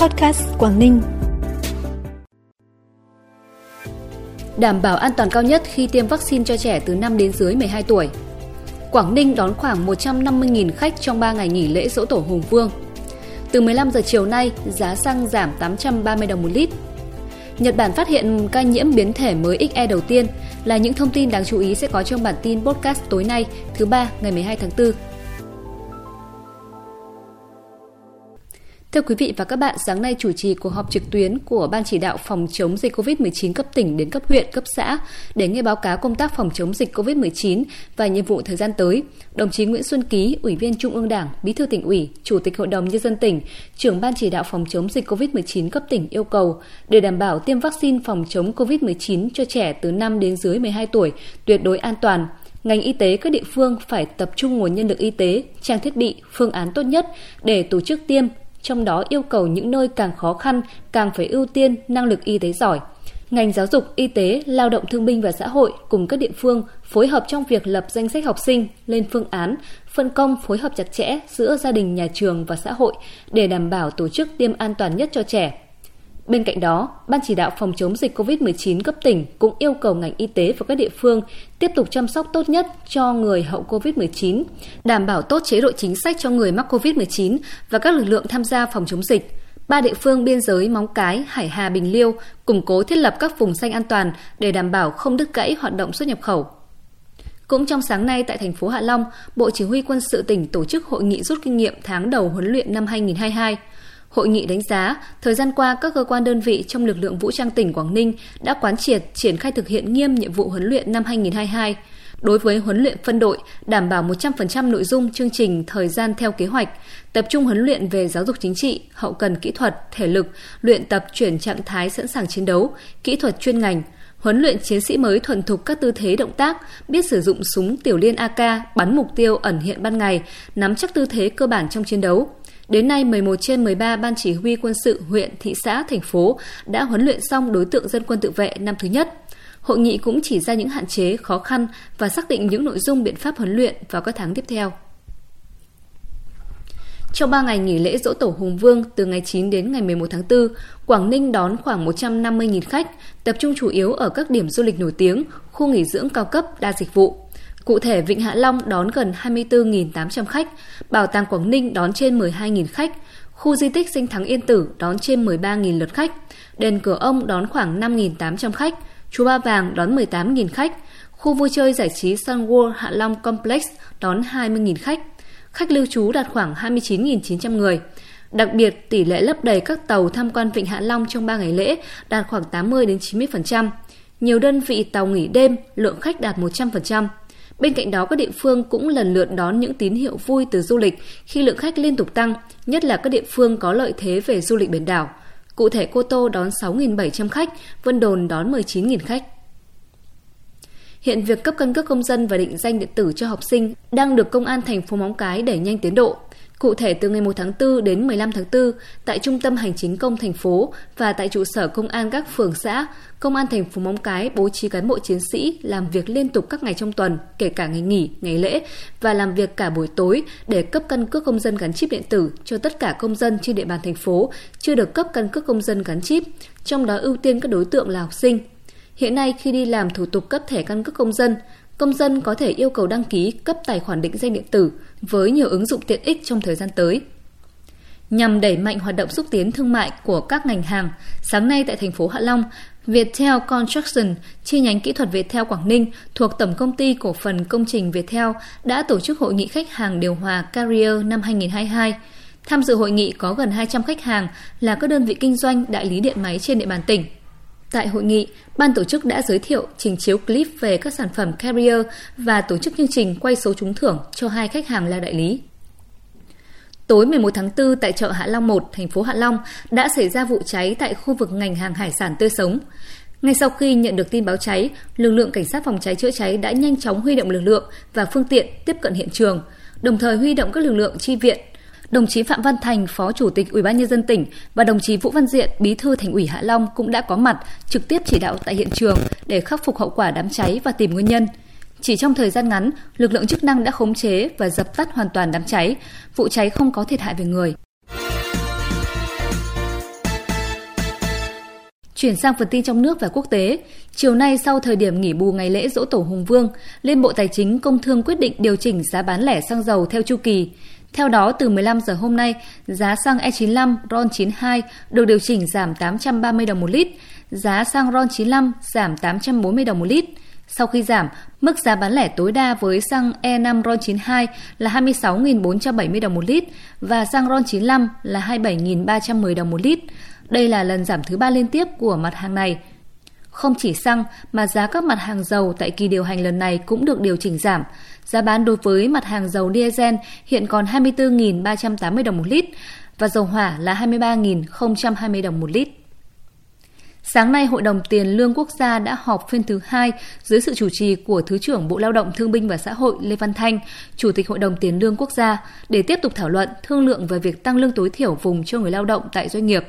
Podcast Quảng Ninh. Đảm bảo an toàn cao nhất khi tiêm vaccine cho trẻ từ 5 đến dưới 12 tuổi. Quảng Ninh đón khoảng 150.000 khách trong 3 ngày nghỉ lễ Dỗ Tổ Hùng Vương. Từ 15 giờ chiều nay, giá xăng giảm 830 đồng một lít. Nhật Bản phát hiện ca nhiễm biến thể mới XE đầu tiên là những thông tin đáng chú ý sẽ có trong bản tin podcast tối nay, thứ ba ngày 12 tháng 4. Thưa quý vị và các bạn, sáng nay chủ trì cuộc họp trực tuyến của Ban chỉ đạo phòng chống dịch COVID-19 cấp tỉnh đến cấp huyện, cấp xã để nghe báo cáo công tác phòng chống dịch COVID-19 và nhiệm vụ thời gian tới. Đồng chí Nguyễn Xuân Ký, Ủy viên Trung ương Đảng, Bí thư tỉnh ủy, Chủ tịch Hội đồng Nhân dân tỉnh, trưởng Ban chỉ đạo phòng chống dịch COVID-19 cấp tỉnh yêu cầu để đảm bảo tiêm vaccine phòng chống COVID-19 cho trẻ từ 5 đến dưới 12 tuổi tuyệt đối an toàn, ngành y tế các địa phương phải tập trung nguồn nhân lực y tế, trang thiết bị, phương án tốt nhất để tổ chức tiêm trong đó yêu cầu những nơi càng khó khăn càng phải ưu tiên năng lực y tế giỏi. Ngành giáo dục, y tế, lao động thương binh và xã hội cùng các địa phương phối hợp trong việc lập danh sách học sinh, lên phương án, phân công phối hợp chặt chẽ giữa gia đình, nhà trường và xã hội để đảm bảo tổ chức tiêm an toàn nhất cho trẻ, Bên cạnh đó, Ban chỉ đạo phòng chống dịch COVID-19 cấp tỉnh cũng yêu cầu ngành y tế và các địa phương tiếp tục chăm sóc tốt nhất cho người hậu COVID-19, đảm bảo tốt chế độ chính sách cho người mắc COVID-19 và các lực lượng tham gia phòng chống dịch. Ba địa phương biên giới Móng Cái, Hải Hà, Bình Liêu củng cố thiết lập các vùng xanh an toàn để đảm bảo không đứt gãy hoạt động xuất nhập khẩu. Cũng trong sáng nay tại thành phố Hạ Long, Bộ Chỉ huy quân sự tỉnh tổ chức hội nghị rút kinh nghiệm tháng đầu huấn luyện năm 2022. Hội nghị đánh giá, thời gian qua các cơ quan đơn vị trong lực lượng vũ trang tỉnh Quảng Ninh đã quán triệt triển khai thực hiện nghiêm nhiệm vụ huấn luyện năm 2022. Đối với huấn luyện phân đội, đảm bảo 100% nội dung chương trình thời gian theo kế hoạch, tập trung huấn luyện về giáo dục chính trị, hậu cần kỹ thuật, thể lực, luyện tập chuyển trạng thái sẵn sàng chiến đấu, kỹ thuật chuyên ngành, huấn luyện chiến sĩ mới thuần thục các tư thế động tác, biết sử dụng súng tiểu liên AK, bắn mục tiêu ẩn hiện ban ngày, nắm chắc tư thế cơ bản trong chiến đấu, Đến nay, 11 trên 13 ban chỉ huy quân sự huyện, thị xã, thành phố đã huấn luyện xong đối tượng dân quân tự vệ năm thứ nhất. Hội nghị cũng chỉ ra những hạn chế, khó khăn và xác định những nội dung biện pháp huấn luyện vào các tháng tiếp theo. Trong 3 ngày nghỉ lễ dỗ tổ Hùng Vương từ ngày 9 đến ngày 11 tháng 4, Quảng Ninh đón khoảng 150.000 khách, tập trung chủ yếu ở các điểm du lịch nổi tiếng, khu nghỉ dưỡng cao cấp đa dịch vụ. Cụ thể, Vịnh Hạ Long đón gần 24.800 khách, Bảo tàng Quảng Ninh đón trên 12.000 khách, khu di tích Sinh Thắng Yên Tử đón trên 13.000 lượt khách, đền Cửa Ông đón khoảng 5.800 khách, Chùa Ba Vàng đón 18.000 khách, khu vui chơi giải trí Sun World Hạ Long Complex đón 20.000 khách, khách lưu trú đạt khoảng 29.900 người. Đặc biệt, tỷ lệ lấp đầy các tàu tham quan Vịnh Hạ Long trong 3 ngày lễ đạt khoảng 80 đến 90%. Nhiều đơn vị tàu nghỉ đêm, lượng khách đạt 100%. Bên cạnh đó, các địa phương cũng lần lượt đón những tín hiệu vui từ du lịch khi lượng khách liên tục tăng, nhất là các địa phương có lợi thế về du lịch biển đảo. Cụ thể, Cô Tô đón 6.700 khách, Vân Đồn đón 19.000 khách. Hiện việc cấp căn cước công dân và định danh điện tử cho học sinh đang được Công an thành phố Móng Cái đẩy nhanh tiến độ. Cụ thể từ ngày 1 tháng 4 đến 15 tháng 4, tại Trung tâm Hành chính công thành phố và tại trụ sở công an các phường xã, Công an thành phố Móng Cái bố trí cán bộ chiến sĩ làm việc liên tục các ngày trong tuần, kể cả ngày nghỉ, ngày lễ và làm việc cả buổi tối để cấp căn cước công dân gắn chip điện tử cho tất cả công dân trên địa bàn thành phố chưa được cấp căn cước công dân gắn chip, trong đó ưu tiên các đối tượng là học sinh. Hiện nay khi đi làm thủ tục cấp thẻ căn cước công dân, công dân có thể yêu cầu đăng ký cấp tài khoản định danh điện tử với nhiều ứng dụng tiện ích trong thời gian tới. Nhằm đẩy mạnh hoạt động xúc tiến thương mại của các ngành hàng, sáng nay tại thành phố Hạ Long, Viettel Construction, chi nhánh kỹ thuật Viettel Quảng Ninh thuộc Tổng công ty cổ phần công trình Viettel đã tổ chức hội nghị khách hàng điều hòa Carrier năm 2022. Tham dự hội nghị có gần 200 khách hàng là các đơn vị kinh doanh đại lý điện máy trên địa bàn tỉnh. Tại hội nghị, ban tổ chức đã giới thiệu trình chiếu clip về các sản phẩm Carrier và tổ chức chương trình quay số trúng thưởng cho hai khách hàng là đại lý. Tối 11 tháng 4 tại chợ Hạ Long 1, thành phố Hạ Long đã xảy ra vụ cháy tại khu vực ngành hàng hải sản tươi sống. Ngay sau khi nhận được tin báo cháy, lực lượng cảnh sát phòng cháy chữa cháy đã nhanh chóng huy động lực lượng và phương tiện tiếp cận hiện trường, đồng thời huy động các lực lượng chi viện. Đồng chí Phạm Văn Thành, Phó Chủ tịch Ủy ban nhân dân tỉnh và đồng chí Vũ Văn Diện, Bí thư Thành ủy Hạ Long cũng đã có mặt trực tiếp chỉ đạo tại hiện trường để khắc phục hậu quả đám cháy và tìm nguyên nhân. Chỉ trong thời gian ngắn, lực lượng chức năng đã khống chế và dập tắt hoàn toàn đám cháy. Vụ cháy không có thiệt hại về người. Chuyển sang phần tin trong nước và quốc tế, chiều nay sau thời điểm nghỉ bù ngày lễ Dỗ Tổ Hùng Vương, Liên Bộ Tài chính Công Thương quyết định điều chỉnh giá bán lẻ xăng dầu theo chu kỳ. Theo đó, từ 15 giờ hôm nay, giá xăng E95 RON92 được điều chỉnh giảm 830 đồng một lít, giá xăng RON95 giảm 840 đồng một lít. Sau khi giảm, mức giá bán lẻ tối đa với xăng E5 RON92 là 26.470 đồng một lít và xăng RON95 là 27.310 đồng một lít. Đây là lần giảm thứ ba liên tiếp của mặt hàng này. Không chỉ xăng mà giá các mặt hàng dầu tại kỳ điều hành lần này cũng được điều chỉnh giảm. Giá bán đối với mặt hàng dầu diesel hiện còn 24.380 đồng một lít và dầu hỏa là 23.020 đồng một lít. Sáng nay, Hội đồng Tiền lương Quốc gia đã họp phiên thứ hai dưới sự chủ trì của Thứ trưởng Bộ Lao động Thương binh và Xã hội Lê Văn Thanh, Chủ tịch Hội đồng Tiền lương Quốc gia, để tiếp tục thảo luận, thương lượng về việc tăng lương tối thiểu vùng cho người lao động tại doanh nghiệp.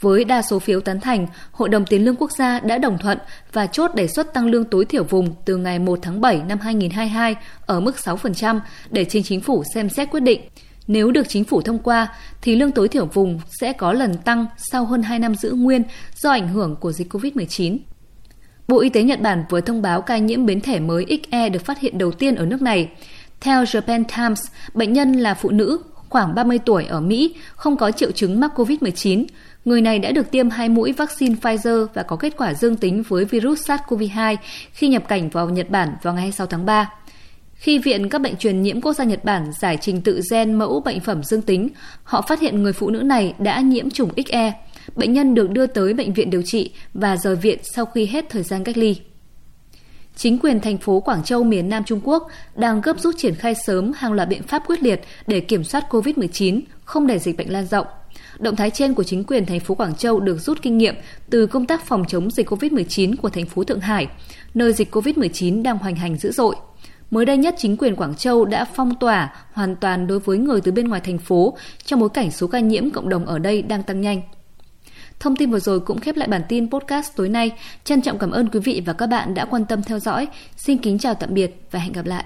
Với đa số phiếu tán thành, Hội đồng Tiền lương Quốc gia đã đồng thuận và chốt đề xuất tăng lương tối thiểu vùng từ ngày 1 tháng 7 năm 2022 ở mức 6% để trình chính phủ xem xét quyết định. Nếu được chính phủ thông qua, thì lương tối thiểu vùng sẽ có lần tăng sau hơn 2 năm giữ nguyên do ảnh hưởng của dịch COVID-19. Bộ Y tế Nhật Bản vừa thông báo ca nhiễm biến thể mới XE được phát hiện đầu tiên ở nước này. Theo Japan Times, bệnh nhân là phụ nữ khoảng 30 tuổi ở Mỹ, không có triệu chứng mắc COVID-19. Người này đã được tiêm hai mũi vaccine Pfizer và có kết quả dương tính với virus SARS-CoV-2 khi nhập cảnh vào Nhật Bản vào ngày 26 tháng 3. Khi Viện các bệnh truyền nhiễm quốc gia Nhật Bản giải trình tự gen mẫu bệnh phẩm dương tính, họ phát hiện người phụ nữ này đã nhiễm chủng XE. Bệnh nhân được đưa tới bệnh viện điều trị và rời viện sau khi hết thời gian cách ly. Chính quyền thành phố Quảng Châu miền Nam Trung Quốc đang gấp rút triển khai sớm hàng loạt biện pháp quyết liệt để kiểm soát COVID-19, không để dịch bệnh lan rộng. Động thái trên của chính quyền thành phố Quảng Châu được rút kinh nghiệm từ công tác phòng chống dịch COVID-19 của thành phố Thượng Hải, nơi dịch COVID-19 đang hoành hành dữ dội. Mới đây nhất, chính quyền Quảng Châu đã phong tỏa hoàn toàn đối với người từ bên ngoài thành phố trong bối cảnh số ca nhiễm cộng đồng ở đây đang tăng nhanh. Thông tin vừa rồi cũng khép lại bản tin podcast tối nay. Trân trọng cảm ơn quý vị và các bạn đã quan tâm theo dõi. Xin kính chào tạm biệt và hẹn gặp lại.